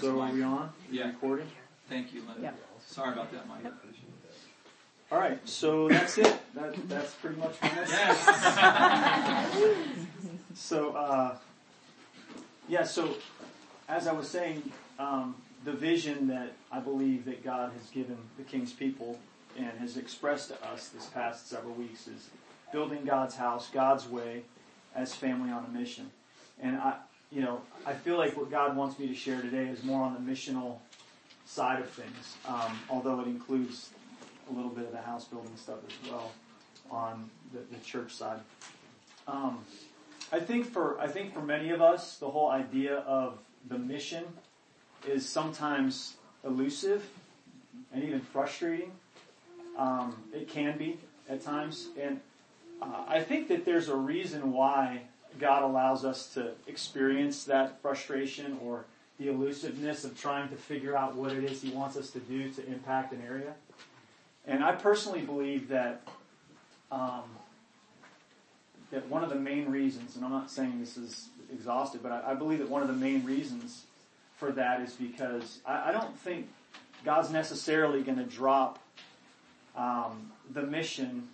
Thanks, so Mike. are we on? Yeah. Recording? Thank you, Linda. Yeah. Sorry about that, Mike. All right, so that's it. That, that's pretty much my message. Yes. So, uh, yeah, so as I was saying, um, the vision that I believe that God has given the King's people and has expressed to us this past several weeks is building God's house, God's way, as family on a mission. And I, you know, I feel like what God wants me to share today is more on the missional side of things, um, although it includes a little bit of the house building stuff as well on the, the church side. Um, I think for I think for many of us, the whole idea of the mission is sometimes elusive and even frustrating. Um, it can be at times, and uh, I think that there's a reason why God allows us to experience that frustration or the elusiveness of trying to figure out what it is He wants us to do to impact an area. And I personally believe that um, that one of the main reasons, and I'm not saying this is exhaustive, but I, I believe that one of the main reasons for that is because I, I don't think God's necessarily going to drop um, the mission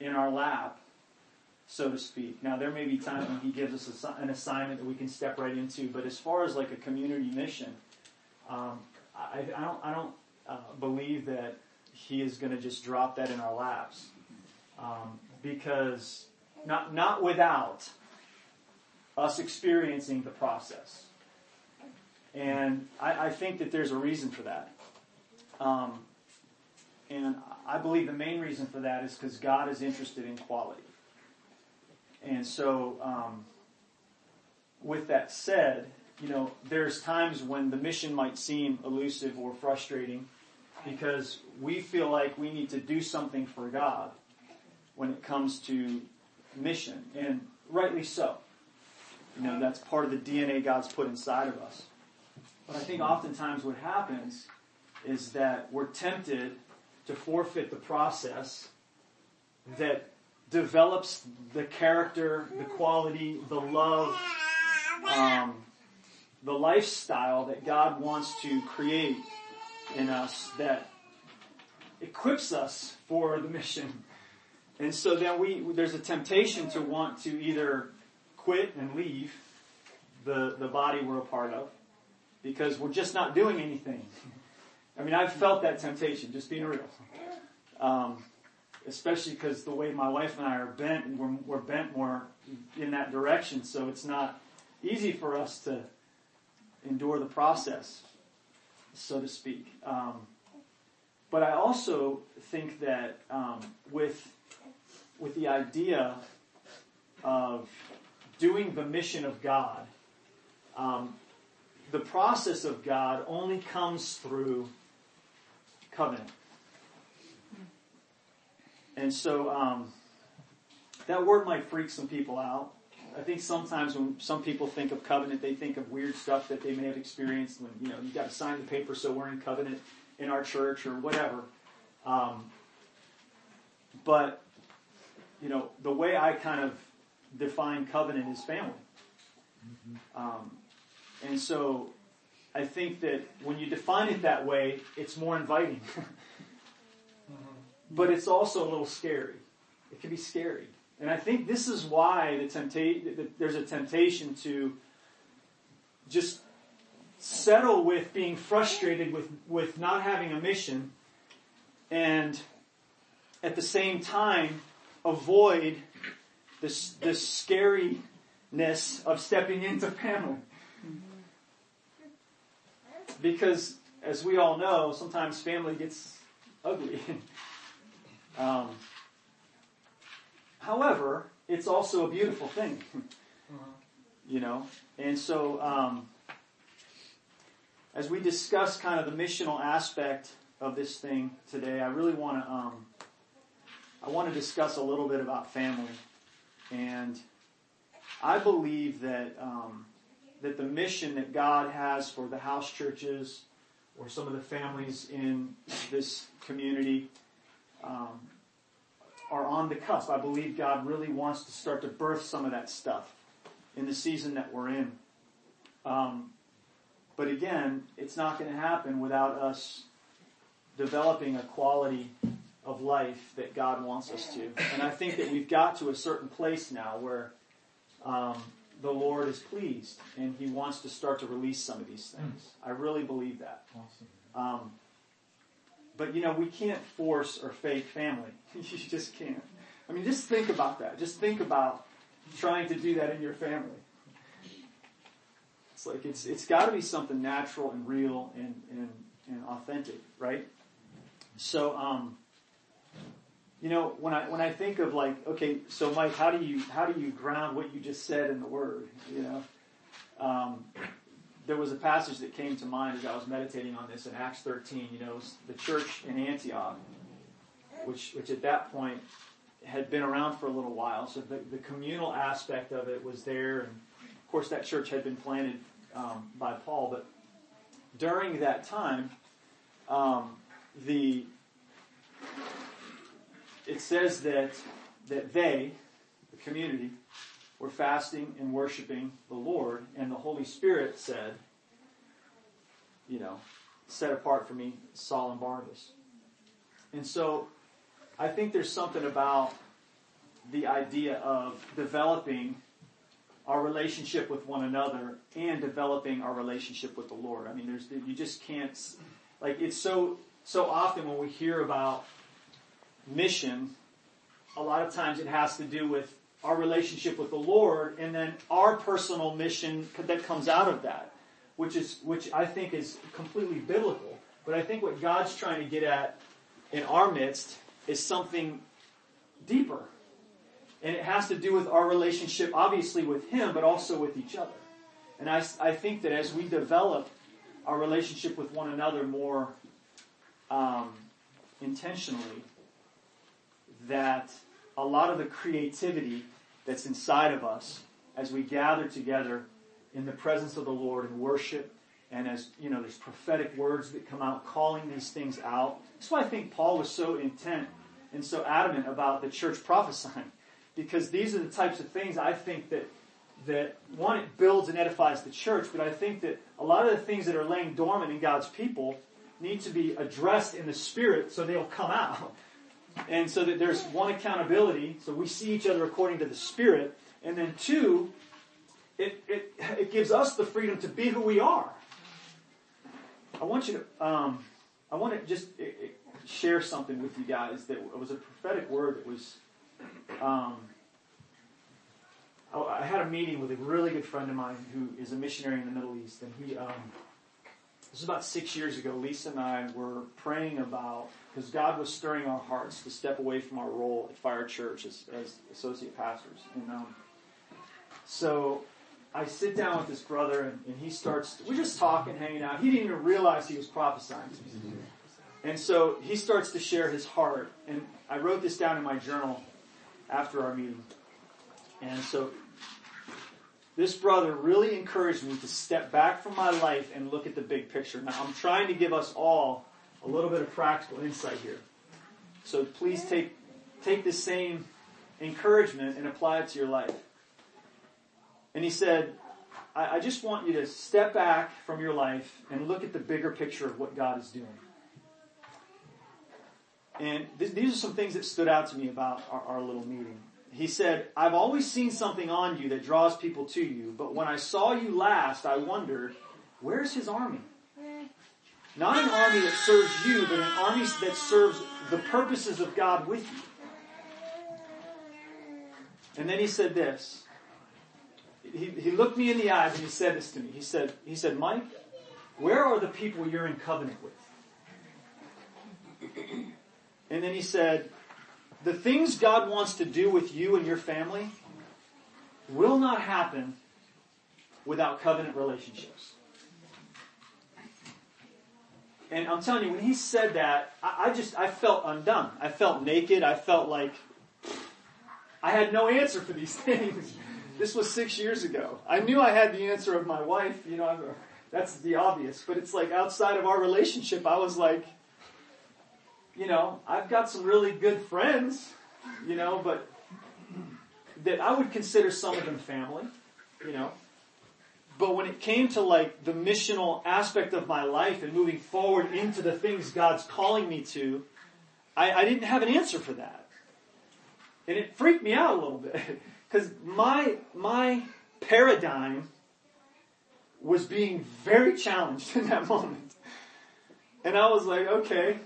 in our lap, so to speak. Now, there may be times when He gives us an assignment that we can step right into, but as far as like a community mission, um, I, I don't, I don't uh, believe that He is going to just drop that in our laps, um, because not not without us experiencing the process. And I, I think that there's a reason for that. Um, and I believe the main reason for that is because God is interested in quality. And so, um, with that said, you know, there's times when the mission might seem elusive or frustrating because we feel like we need to do something for God when it comes to mission, and rightly so. You know, that's part of the DNA God's put inside of us. But I think oftentimes what happens is that we're tempted to forfeit the process that develops the character, the quality, the love, um, the lifestyle that God wants to create in us that equips us for the mission. And so then we, there's a temptation to want to either quit and leave the, the body we're a part of because we're just not doing anything. I mean, I've felt that temptation, just being real. Um, especially because the way my wife and I are bent, we're, we're bent more in that direction, so it's not easy for us to endure the process, so to speak. Um, but I also think that um, with with the idea of doing the mission of God, um, the process of God only comes through covenant. And so um, that word might freak some people out. I think sometimes when some people think of covenant, they think of weird stuff that they may have experienced when you know you've got to sign the paper, so we're in covenant in our church or whatever. Um, but you know, the way I kind of define covenant is family. Um, and so I think that when you define it that way, it's more inviting. but it's also a little scary. It can be scary. And I think this is why the tempta- there's a temptation to just settle with being frustrated with, with not having a mission and at the same time avoid this, this scariness of stepping into family. Because, as we all know, sometimes family gets ugly. um, however, it's also a beautiful thing. you know? And so, um, as we discuss kind of the missional aspect of this thing today, I really want to, um, I want to discuss a little bit about family. And I believe that, um, that the mission that God has for the house churches or some of the families in this community um, are on the cusp. I believe God really wants to start to birth some of that stuff in the season that we're in. Um, but again, it's not going to happen without us developing a quality of life that God wants us to. And I think that we've got to a certain place now where um, the Lord is pleased and He wants to start to release some of these things. I really believe that. Awesome. Um, but you know, we can't force or fake family. you just can't. I mean, just think about that. Just think about trying to do that in your family. It's like it's it's got to be something natural and real and and, and authentic, right? So, um, you know, when I when I think of like, okay, so Mike, how do you how do you ground what you just said in the Word? You know, um, there was a passage that came to mind as I was meditating on this in Acts 13. You know, the church in Antioch, which which at that point had been around for a little while, so the, the communal aspect of it was there, and of course that church had been planted um, by Paul. But during that time, um, the it says that that they, the community, were fasting and worshiping the Lord, and the Holy Spirit said, you know, set apart for me Saul and Barnabas. And so I think there's something about the idea of developing our relationship with one another and developing our relationship with the Lord. I mean, there's you just can't like it's so so often when we hear about mission, a lot of times it has to do with our relationship with the Lord and then our personal mission that comes out of that, which is which I think is completely biblical. But I think what God's trying to get at in our midst is something deeper. And it has to do with our relationship, obviously with Him, but also with each other. And I, I think that as we develop our relationship with one another more um, intentionally, that a lot of the creativity that's inside of us as we gather together in the presence of the Lord and worship and as, you know, there's prophetic words that come out calling these things out. That's why I think Paul was so intent and so adamant about the church prophesying. Because these are the types of things I think that, that one, it builds and edifies the church, but I think that a lot of the things that are laying dormant in God's people need to be addressed in the spirit so they'll come out. And so that there's one accountability, so we see each other according to the Spirit, and then two, it, it, it gives us the freedom to be who we are. I want you to, um, I want to just it, it, share something with you guys that was a prophetic word that was, um, I, I had a meeting with a really good friend of mine who is a missionary in the Middle East, and he, um, this was about six years ago. Lisa and I were praying about because God was stirring our hearts to step away from our role at Fire Church as, as associate pastors. And um, so I sit down with this brother, and, and, he starts. We're just talking, hanging out. He didn't even realize he was prophesying to me. And so he starts to share his heart. And I wrote this down in my journal after our meeting. And so this brother really encouraged me to step back from my life and look at the big picture. Now, I'm trying to give us all a little bit of practical insight here. So please take, take this same encouragement and apply it to your life. And he said, I, I just want you to step back from your life and look at the bigger picture of what God is doing. And th- these are some things that stood out to me about our, our little meeting he said, I've always seen something on you that draws people to you, but when I saw you last, I wondered, where's his army? Eh. Not an army that serves you, but an army that serves the purposes of God with you. And then he said this. He, he looked me in the eyes and he said this to me. He said, he said, Mike, where are the people you're in covenant with? And then he said, the things God wants to do with you and your family will not happen without covenant relationships. And I'm telling you, when he said that, I, I, just, I felt undone. I felt naked. I felt like I had no answer for these things. this was six years ago. I knew I had the answer of my wife, you know, that's the obvious, but it's like outside of our relationship, I was like, you know, I've got some really good friends, you know, but that I would consider some of them family, you know. But when it came to like the missional aspect of my life and moving forward into the things God's calling me to, I, I didn't have an answer for that. And it freaked me out a little bit. Because my, my paradigm was being very challenged in that moment. And I was like, okay,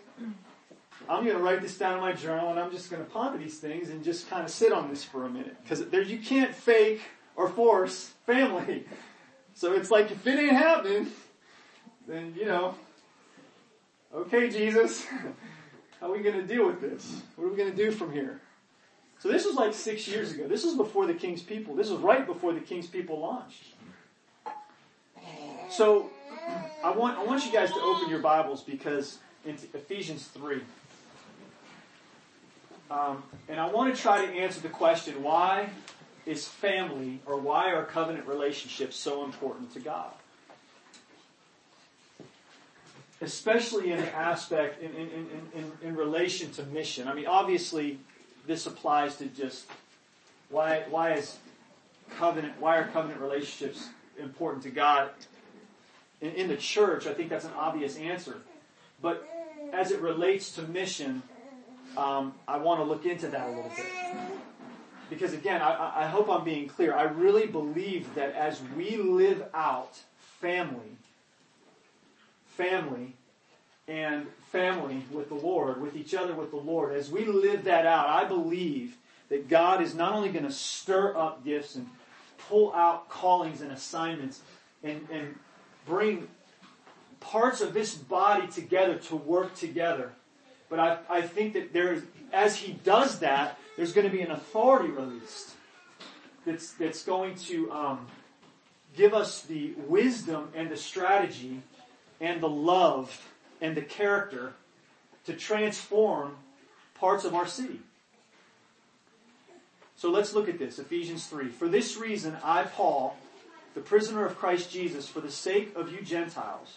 I'm going to write this down in my journal and I'm just going to ponder these things and just kind of sit on this for a minute. Because you can't fake or force family. So it's like, if it ain't happening, then, you know, okay, Jesus, how are we going to deal with this? What are we going to do from here? So this was like six years ago. This was before the King's People. This was right before the King's People launched. So I want I want you guys to open your Bibles because into Ephesians three. Um, and I want to try to answer the question why is family or why are covenant relationships so important to God? Especially in aspect, in, in, in, in, in relation to mission. I mean, obviously, this applies to just why, why is covenant, why are covenant relationships important to God? In, in the church, I think that's an obvious answer. But as it relates to mission, um, I want to look into that a little bit. Because again, I, I hope I'm being clear. I really believe that as we live out family, family, and family with the Lord, with each other with the Lord, as we live that out, I believe that God is not only going to stir up gifts and pull out callings and assignments and, and bring parts of this body together to work together, but I, I think that there is, as He does that, there's going to be an authority released that's, that's going to um, give us the wisdom and the strategy and the love and the character to transform parts of our city. So let's look at this, Ephesians 3. For this reason, I, Paul, the prisoner of Christ Jesus, for the sake of you Gentiles,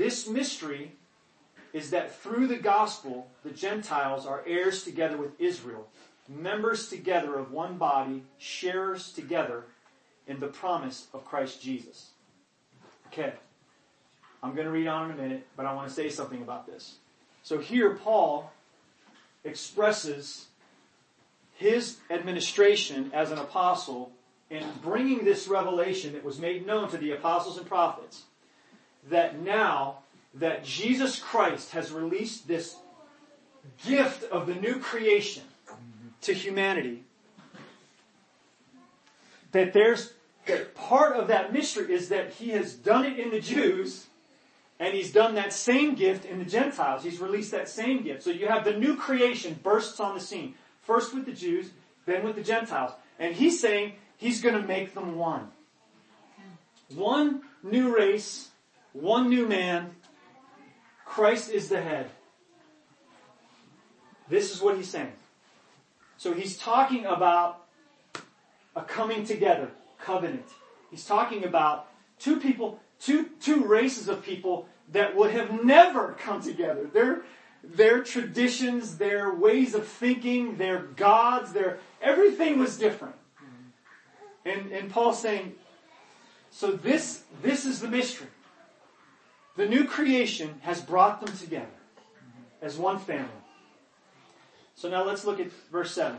This mystery is that through the gospel, the Gentiles are heirs together with Israel, members together of one body, sharers together in the promise of Christ Jesus. Okay. I'm going to read on in a minute, but I want to say something about this. So here, Paul expresses his administration as an apostle in bringing this revelation that was made known to the apostles and prophets that now that Jesus Christ has released this gift of the new creation to humanity, that there's that part of that mystery is that he has done it in the Jews and he's done that same gift in the Gentiles. He's released that same gift. So you have the new creation bursts on the scene. First with the Jews, then with the Gentiles. And he's saying he's going to make them one. One new race, one new man, Christ is the head. This is what he's saying. So he's talking about a coming together, covenant. He's talking about two people, two, two races of people that would have never come together. Their, their traditions, their ways of thinking, their gods, their, everything was different. And, and Paul's saying, so this, this is the mystery. The new creation has brought them together as one family. So now let's look at verse 7.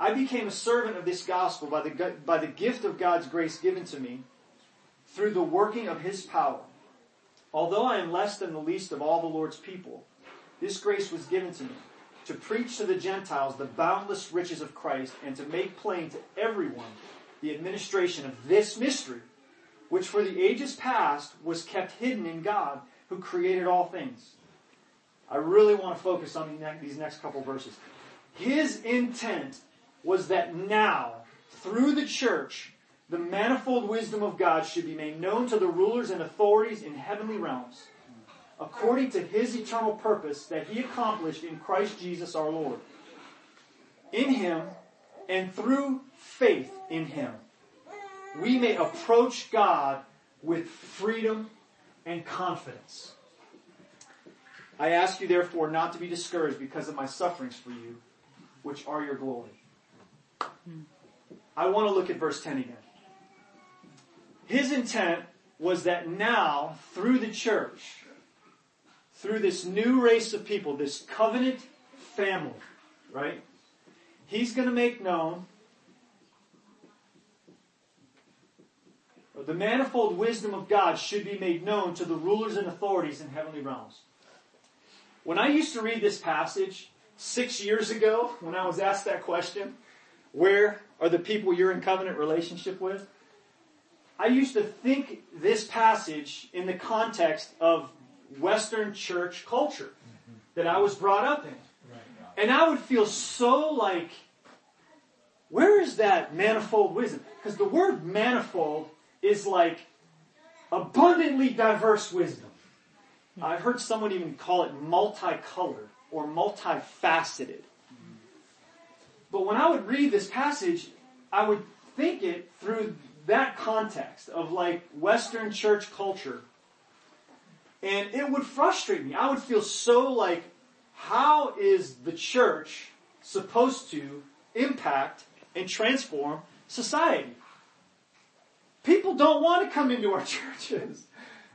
I became a servant of this gospel by the, by the gift of God's grace given to me through the working of his power. Although I am less than the least of all the Lord's people, this grace was given to me to preach to the Gentiles the boundless riches of Christ and to make plain to everyone the administration of this mystery which for the ages past was kept hidden in God who created all things. I really want to focus on these next couple verses. His intent was that now, through the church, the manifold wisdom of God should be made known to the rulers and authorities in heavenly realms, according to his eternal purpose that he accomplished in Christ Jesus our Lord. In him and through faith in him, we may approach God with freedom and confidence. I ask you therefore not to be discouraged because of my sufferings for you, which are your glory. I want to look at verse 10 again. His intent was that now, through the church, through this new race of people, this covenant family, right? He's going to make known the manifold wisdom of God should be made known to the rulers and authorities in heavenly realms. When I used to read this passage six years ago, when I was asked that question, where are the people you're in covenant relationship with? I used to think this passage in the context of Western church culture that I was brought up in. And I would feel so like, where is that manifold wisdom? Because the word manifold is like abundantly diverse wisdom. I've heard someone even call it multicolored or multifaceted. But when I would read this passage, I would think it through that context of like Western church culture. And it would frustrate me. I would feel so like, how is the church supposed to impact and transform society? People don't want to come into our churches.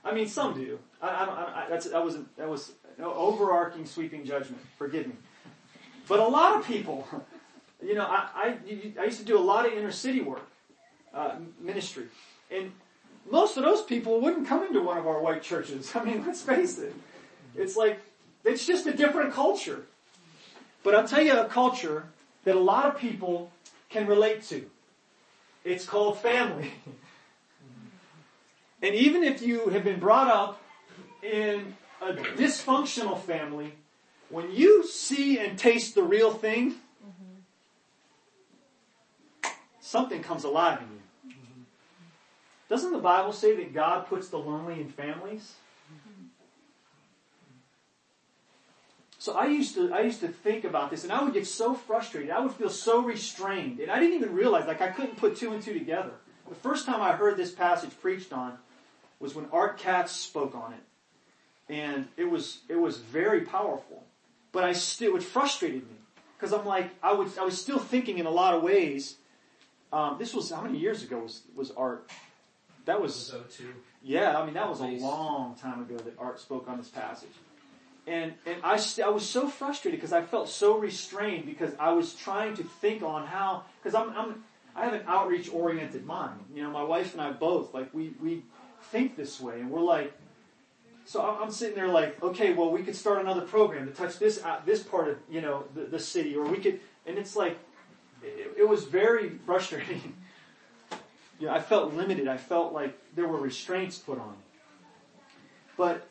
I mean, some do. I, I, I, that's, that wasn't that was no overarching sweeping judgment. Forgive me. But a lot of people, you know, I, I, I used to do a lot of inner city work, uh, ministry, and most of those people wouldn't come into one of our white churches. I mean, let's face it. It's like it's just a different culture. But I'll tell you a culture that a lot of people can relate to. It's called family. And even if you have been brought up in a dysfunctional family, when you see and taste the real thing, something comes alive in you. Doesn't the Bible say that God puts the lonely in families? So I used to I used to think about this and I would get so frustrated. I would feel so restrained. And I didn't even realize like I couldn't put two and two together. The first time I heard this passage preached on was when Art Katz spoke on it. And it was it was very powerful. But I still it frustrated me. Because I'm like I was I was still thinking in a lot of ways. Um, this was how many years ago was was Art? That was, was 02. yeah, I mean that was a long time ago that Art spoke on this passage. And, and I, st- I was so frustrated because I felt so restrained because I was trying to think on how, because I'm, I'm, I have an outreach oriented mind. You know, my wife and I both, like, we, we think this way and we're like, so I'm, sitting there like, okay, well, we could start another program to touch this, uh, this part of, you know, the, the city, or we could, and it's like, it, it was very frustrating. you know, I felt limited. I felt like there were restraints put on. But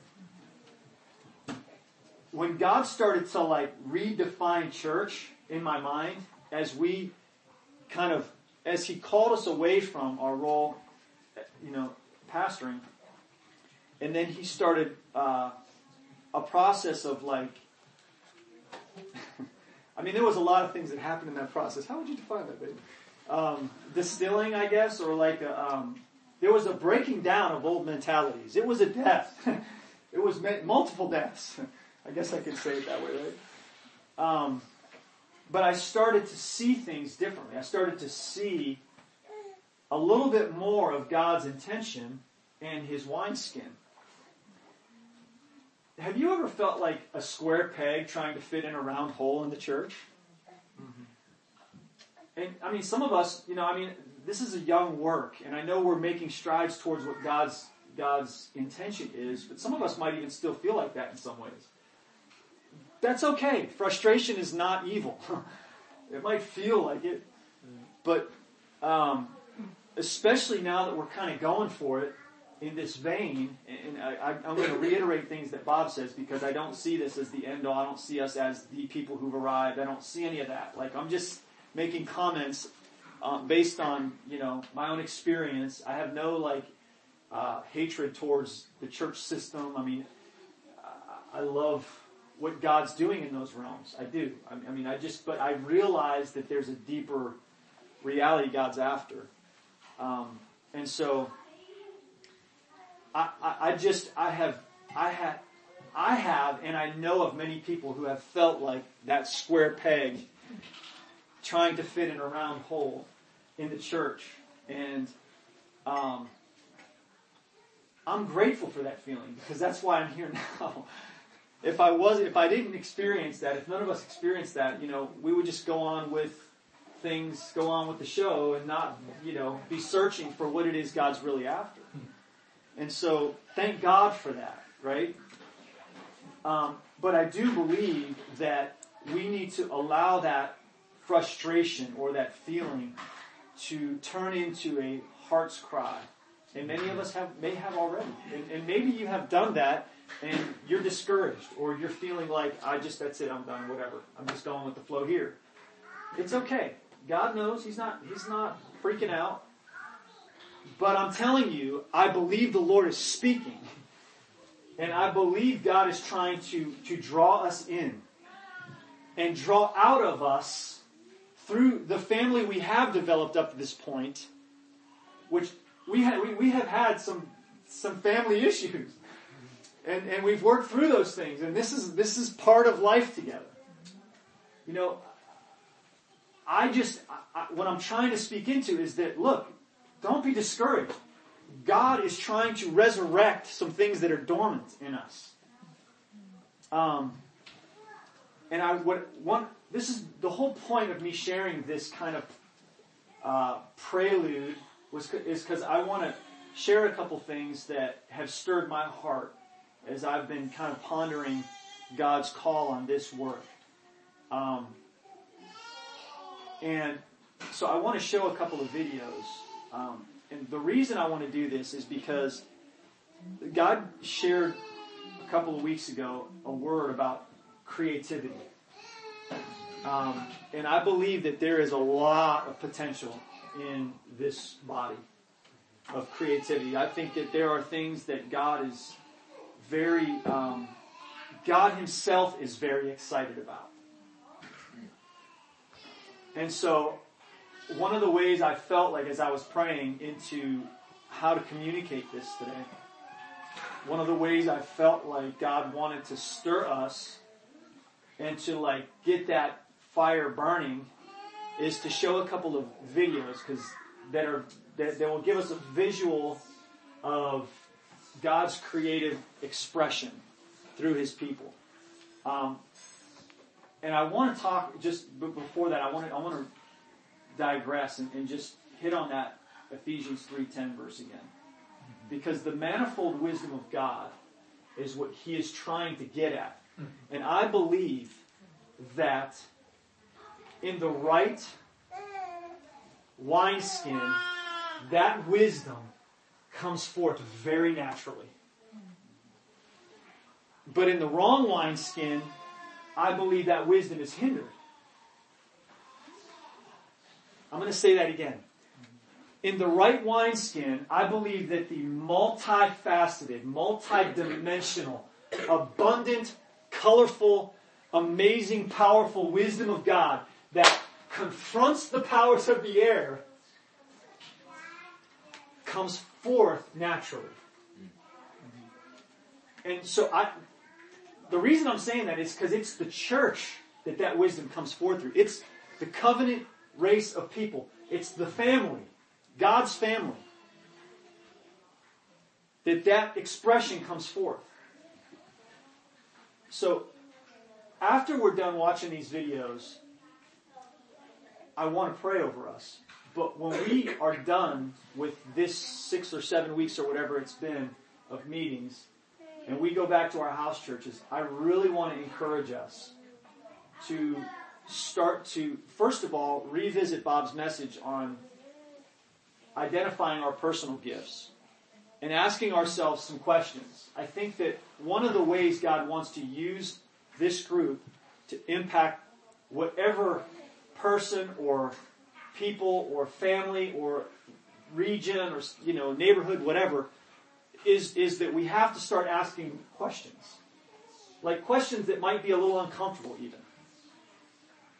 when God started to like redefine church in my mind, as we kind of, as He called us away from our role, you know, pastoring, and then He started uh, a process of like, I mean, there was a lot of things that happened in that process. How would you define that, baby? Um, distilling, I guess, or like, a, um, there was a breaking down of old mentalities. It was a death. it was multiple deaths. I guess I could say it that way, right? Um, but I started to see things differently. I started to see a little bit more of God's intention and His wineskin. Have you ever felt like a square peg trying to fit in a round hole in the church? Mm-hmm. And I mean, some of us, you know, I mean, this is a young work, and I know we're making strides towards what God's God's intention is, but some of us might even still feel like that in some ways. That's okay. Frustration is not evil. it might feel like it, but um, especially now that we're kind of going for it in this vein, and I, am going to reiterate things that Bob says because I don't see this as the end all. I don't see us as the people who've arrived. I don't see any of that. Like I'm just making comments uh, based on you know my own experience. I have no like uh, hatred towards the church system. I mean, I, love what God's doing in those realms. I do. I mean, I just, but I realize that there's a deeper reality God's after, um, and so I, I, I just I have I have I have, and I know of many people who have felt like that square peg trying to fit in a round hole in the church. And um, I'm grateful for that feeling because that's why I'm here now. if I was, if I didn't experience that, if none of us experienced that, you know, we would just go on with things, go on with the show, and not, you know, be searching for what it is God's really after. And so, thank God for that, right? Um, but I do believe that we need to allow that frustration or that feeling to turn into a heart's cry. And many of us have, may have already. And, and maybe you have done that and you're discouraged or you're feeling like, I just, that's it, I'm done, whatever. I'm just going with the flow here. It's okay. God knows He's not, He's not freaking out. But I'm telling you, I believe the Lord is speaking. And I believe God is trying to, to draw us in and draw out of us through the family we have developed up to this point, which we, ha- we, we have had some, some family issues. And, and we've worked through those things. And this is, this is part of life together. You know, I just, I, what I'm trying to speak into is that, look, don't be discouraged. God is trying to resurrect some things that are dormant in us. Um, and I what one this is the whole point of me sharing this kind of uh, prelude was is because I want to share a couple things that have stirred my heart as I've been kind of pondering God's call on this work. Um, and so I want to show a couple of videos. Um, and the reason I want to do this is because God shared a couple of weeks ago a word about creativity. Um, and I believe that there is a lot of potential in this body of creativity. I think that there are things that God is very, um, God Himself is very excited about. And so one of the ways I felt like as I was praying into how to communicate this today, one of the ways I felt like God wanted to stir us and to like get that fire burning is to show a couple of videos because that are that, that will give us a visual of God's creative expression through His people. Um, and I want to talk just before that. I want to I want to digress and, and just hit on that Ephesians 3.10 verse again. Mm-hmm. Because the manifold wisdom of God is what he is trying to get at. Mm-hmm. And I believe that in the right wineskin, that wisdom comes forth very naturally. Mm-hmm. But in the wrong wineskin, I believe that wisdom is hindered. I'm going to say that again. In the right wineskin, I believe that the multifaceted, multidimensional, abundant, colorful, amazing, powerful wisdom of God that confronts the powers of the air comes forth naturally. And so I, the reason I'm saying that is because it's the church that that wisdom comes forth through. It's the covenant race of people. It's the family, God's family, that that expression comes forth. So, after we're done watching these videos, I want to pray over us. But when we are done with this six or seven weeks or whatever it's been of meetings, and we go back to our house churches, I really want to encourage us to start to, first of all, revisit Bob's message on identifying our personal gifts and asking ourselves some questions. I think that one of the ways God wants to use this group to impact whatever person or people or family or region or you know neighborhood, whatever, is is that we have to start asking questions, like questions that might be a little uncomfortable even.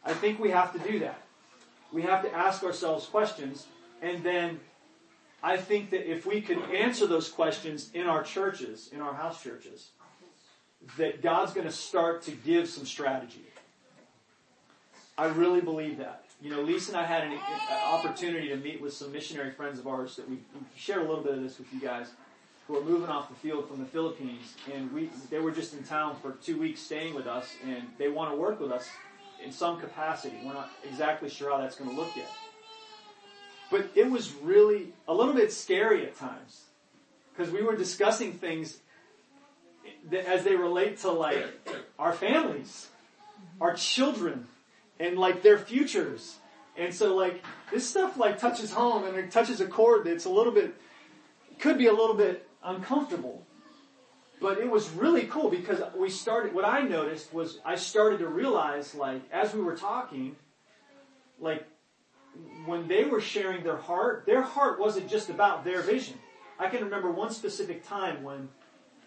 I think we have to do that. We have to ask ourselves questions, and then I think that if we could answer those questions in our churches, in our house churches, that God's going to start to give some strategy. I really believe that. You know, Lisa and I had an, an opportunity to meet with some missionary friends of ours that we, we shared a little bit of this with you guys who are moving off the field from the Philippines, and we they were just in town for two weeks staying with us, and they want to work with us in some capacity. We're not exactly sure how that's going to look yet. But it was really a little bit scary at times because we were discussing things as they relate to like our families, our children, and like their futures. And so like this stuff like touches home and it touches a chord that's a little bit, could be a little bit uncomfortable. But it was really cool because we started, what I noticed was I started to realize like as we were talking, like when they were sharing their heart, their heart wasn't just about their vision. I can remember one specific time when,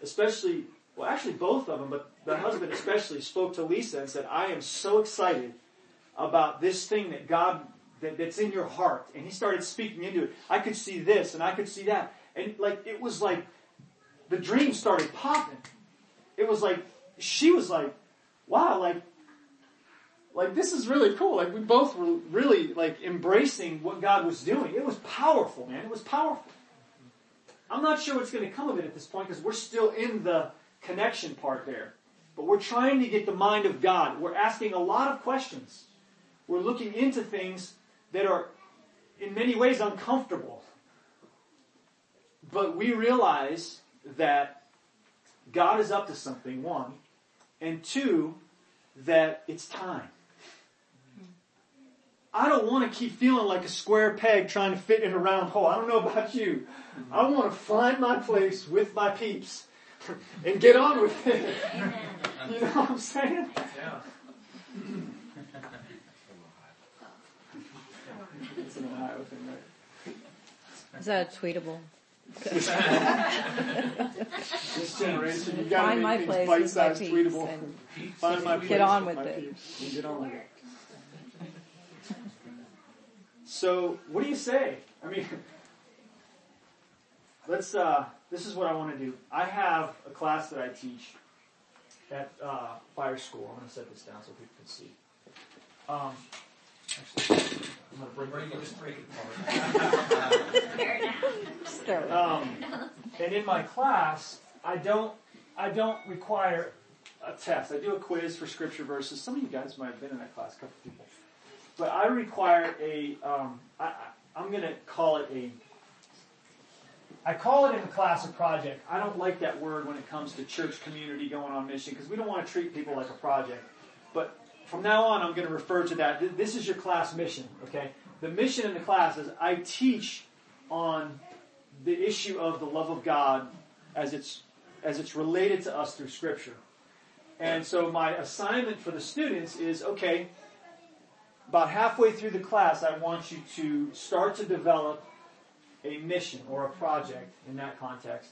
especially, well, actually both of them, but the husband especially spoke to Lisa and said, I am so excited about this thing that God, that, that's in your heart. And he started speaking into it. I could see this and I could see that. And like, it was like, the dream started popping. It was like, she was like, wow, like, like this is really cool. Like we both were really like embracing what God was doing. It was powerful, man. It was powerful. I'm not sure what's going to come of it at this point because we're still in the connection part there. But we're trying to get the mind of God. We're asking a lot of questions. We're looking into things that are in many ways uncomfortable. But we realize that God is up to something, one, and two, that it's time. I don't want to keep feeling like a square peg trying to fit in a round hole. I don't know about you. I want to find my place with my peeps and get on with it. You know what I'm saying? Yeah. It's an Ohio thing, right? Is that a tweetable? This generation, you gotta Find my make place things bite-sized tweetable. Find my place Get on with it. Get on with it. So, what do you say? I mean, let's. Uh, this is what I want to do. I have a class that I teach at uh, Fire School. I'm going to set this down so people can see. Um, actually, I'm going to bring Break it it, just break it apart. start. Um, and in my class, I don't, I don't require a test. I do a quiz for scripture verses. Some of you guys might have been in that class, a couple of people. But I require a, um, I, I, I'm going to call it a, I call it in the class a project. I don't like that word when it comes to church community going on mission because we don't want to treat people like a project. But from now on, I'm going to refer to that. This is your class mission, okay? The mission in the class is I teach on the issue of the love of God as it's as it's related to us through Scripture. And so my assignment for the students is okay. About halfway through the class, I want you to start to develop a mission or a project in that context.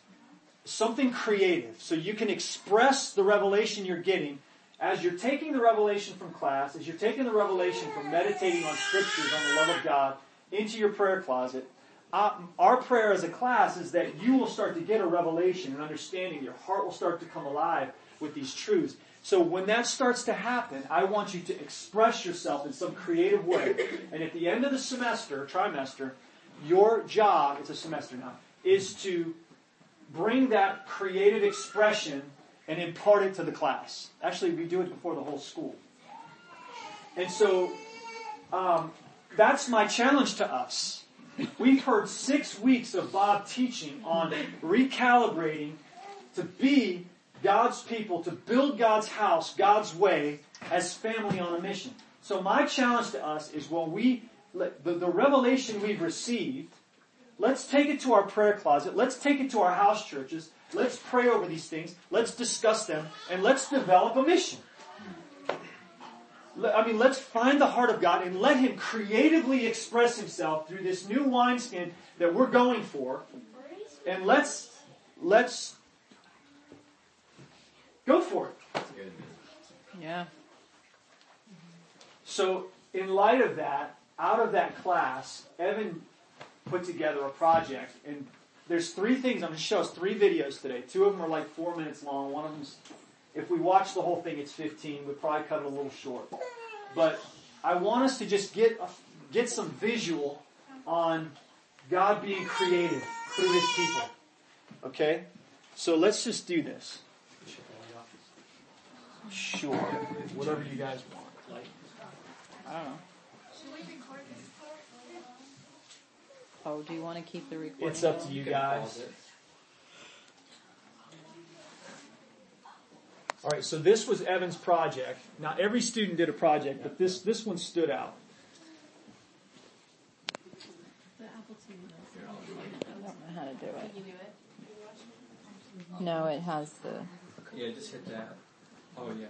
Something creative, so you can express the revelation you're getting as you're taking the revelation from class, as you're taking the revelation from meditating on scriptures on the love of God into your prayer closet. Uh, our prayer as a class is that you will start to get a revelation and understanding. Your heart will start to come alive with these truths. So when that starts to happen, I want you to express yourself in some creative way. And at the end of the semester, trimester, your job, it's a semester now, is to bring that creative expression and impart it to the class. Actually, we do it before the whole school. And so, um, that's my challenge to us. We've heard six weeks of Bob teaching on recalibrating to be God's people, to build God's house God's way as family on a mission. So my challenge to us is when we, the, the revelation we've received, let's take it to our prayer closet, let's take it to our house churches, let's pray over these things, let's discuss them, and let's develop a mission. I mean, let's find the heart of God and let Him creatively express Himself through this new wineskin that we're going for. And let's, let's go for it. Yeah. So, in light of that, out of that class, Evan put together a project, and there's three things. I'm going to show us three videos today. Two of them are like four minutes long. One of them's, if we watch the whole thing, it's 15. We'd probably cut it a little short. But I want us to just get a, get some visual on God being creative through His people. Okay, so let's just do this. Sure, whatever you guys want. Like. I don't know. Oh, do you want to keep the recording? It's up to you guys. All right, so this was Evan's project. Now every student did a project, but this this one stood out. I don't know how to do it. No, it has the. Yeah, just hit that. Oh, yeah.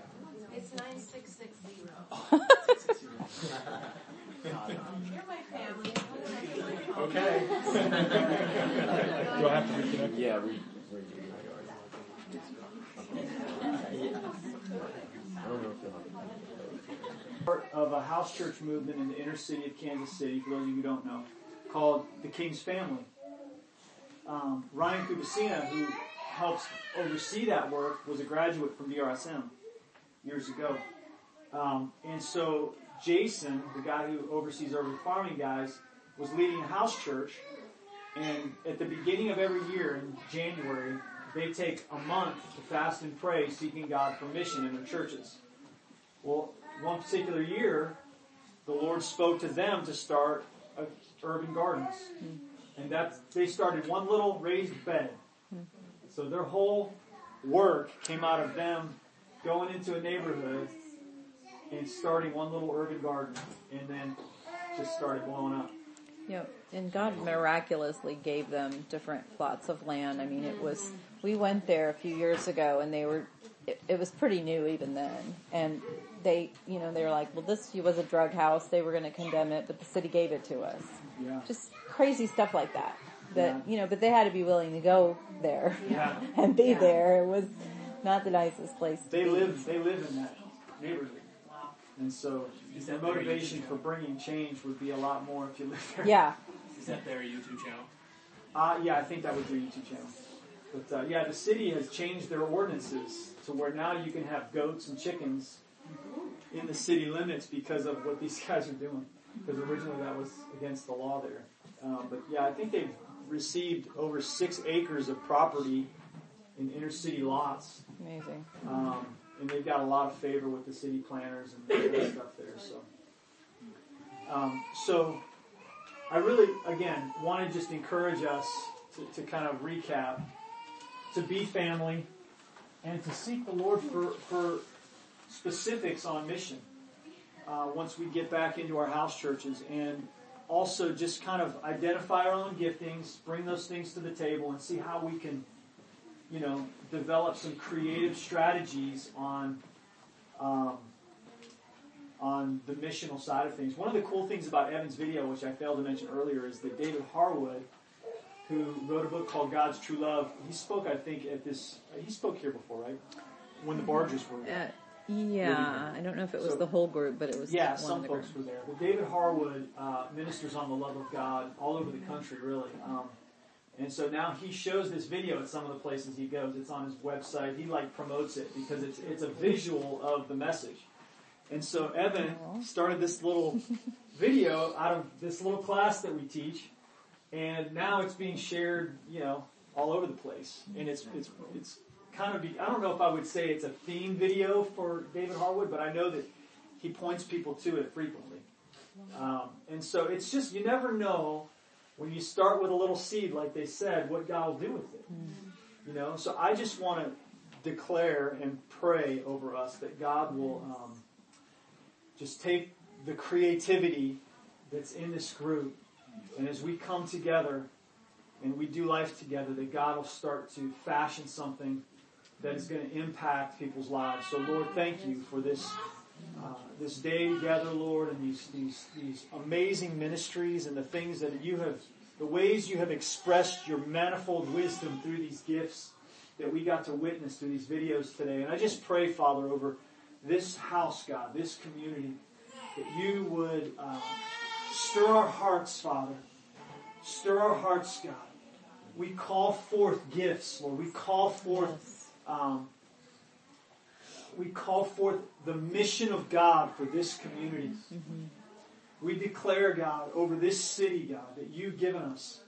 It's nine six six zero. You're my family. Okay. Do I have to reconnect? Yeah, re, re, I don't know if you'll. Part of a house church movement in the inner city of Kansas City, for those of you who don't know, called the King's Family. Um, Ryan Kubasina, who helps oversee that work, was a graduate from DRSM years ago. Um, and so Jason, the guy who oversees urban farming guys, was leading house church. And at the beginning of every year in January, they take a month to fast and pray, seeking God for mission in their churches. Well, one particular year, the Lord spoke to them to start a, urban gardens, and that they started one little raised bed. So their whole work came out of them going into a neighborhood and starting one little urban garden, and then just started blowing up. Yep. And God miraculously gave them different plots of land. I mean, it was, we went there a few years ago and they were, it, it was pretty new even then. And they, you know, they were like, well, this was a drug house. They were going to condemn it, but the city gave it to us. Yeah. Just crazy stuff like that. That, Yeah. you know, but they had to be willing to go there Yeah. and be there. It was not the nicest place to They be. live they live in that neighborhood. And so Is the that their motivation for bringing change would be a lot more if you live there. Yeah. Is that their YouTube channel? Uh, yeah, I think that was their YouTube channel. But uh, yeah, the city has changed their ordinances to where now you can have goats and chickens in the city limits because of what these guys are doing. Because originally that was against the law there. Um, but yeah, I think they've received over six acres of property in inner city lots. Amazing. Um, and they've got a lot of favor with the city planners and that stuff there. So, um, so I really, again, want to just encourage us to, to kind of recap, to be family, and to seek the Lord for, for specifics on mission. Uh, once we get back into our house churches and also just kind of identify our own giftings, bring those things to the table and see how we can you know, develop some creative strategies on um, on the missional side of things. One of the cool things about Evan's video, which I failed to mention earlier, is that David Harwood, who wrote a book called God's True Love, he spoke, I think, at this. He spoke here before, right? When the Barges were. Uh, yeah, I don't know if it was So- the whole group, but it was Yeah, one some of the folks group. were there. Well, David Harwood uh, ministers on the love of God all over the country, really. Um, and so now he shows this video at some of the places he goes. It's on his website. He like promotes it because it's it's a visual of the message. And so Evan started this little video out of this little class that we teach, and now it's being shared, you know, all over the place. And it's it's it's kind of be, I don't know if I would say it's a theme video for David Harwood, but I know that he points people to it frequently. Um, and so it's just you never know when you start with a little seed, like they said, what God will do with it. You know, so I just want to declare and pray over us that God will um, just take the creativity that's in this group, and as we come together and we do life together, that God will start to fashion something that is going to impact people's lives. So, Lord, thank you for this uh, this day together, Lord, and these, these, these amazing ministries and the things that you have, the ways you have expressed your manifold wisdom through these gifts that we got to witness through these videos today. And I just pray, Father, over this house, God, this community, that you would uh, stir our hearts, Father. Stir our hearts, God. We call forth gifts, Lord. We call forth um, we call forth the mission of God for this community. We declare, God, over this city, God, that you've given us,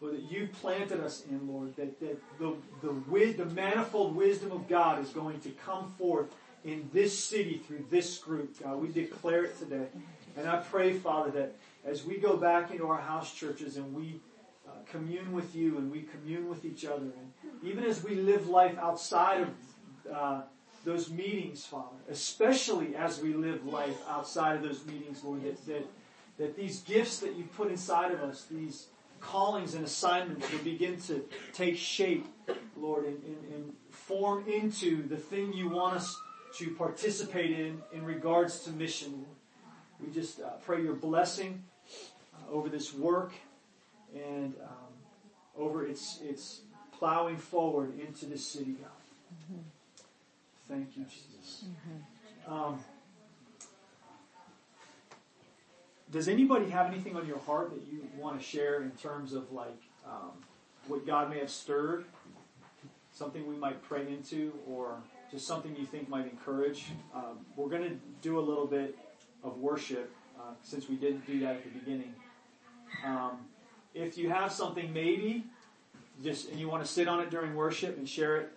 Lord, that You've planted us in, Lord, that, that the, the, the manifold wisdom of God is going to come forth in this city through this group, God. We declare it today. And I pray, Father, that as we go back into our house churches and we uh, commune with you and we commune with each other, and even as we live life outside of uh, those meetings, Father, especially as we live life outside of those meetings, Lord, that, that, that these gifts that you put inside of us, these callings and assignments will begin to take shape, Lord, and, and, and form into the thing you want us to participate in in regards to mission. We just uh, pray your blessing uh, over this work and um, over its, its plowing forward into this city, God. Thank you, Jesus. Um, does anybody have anything on your heart that you want to share in terms of like um, what God may have stirred, something we might pray into, or just something you think might encourage? Um, we're going to do a little bit of worship uh, since we didn't do that at the beginning. Um, if you have something, maybe just and you want to sit on it during worship and share it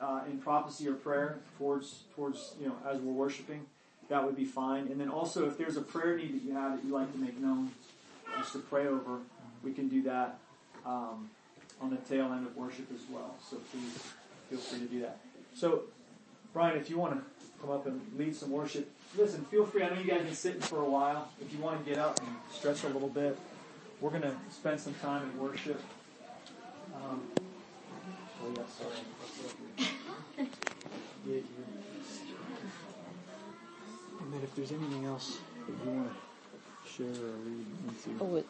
uh, in prophecy or prayer towards towards you know as we're worshiping, that would be fine. And then also, if there's a prayer need that you have that you'd like to make known, just to pray over, we can do that um, on the tail end of worship as well. So please feel free to do that. So, Brian, if you want to come up and lead some worship, listen. Feel free. I know you guys have been sitting for a while. If you want to get up and stretch a little bit, we're going to spend some time in worship. Um, And then if there's anything else that you want to share or read into. Oh,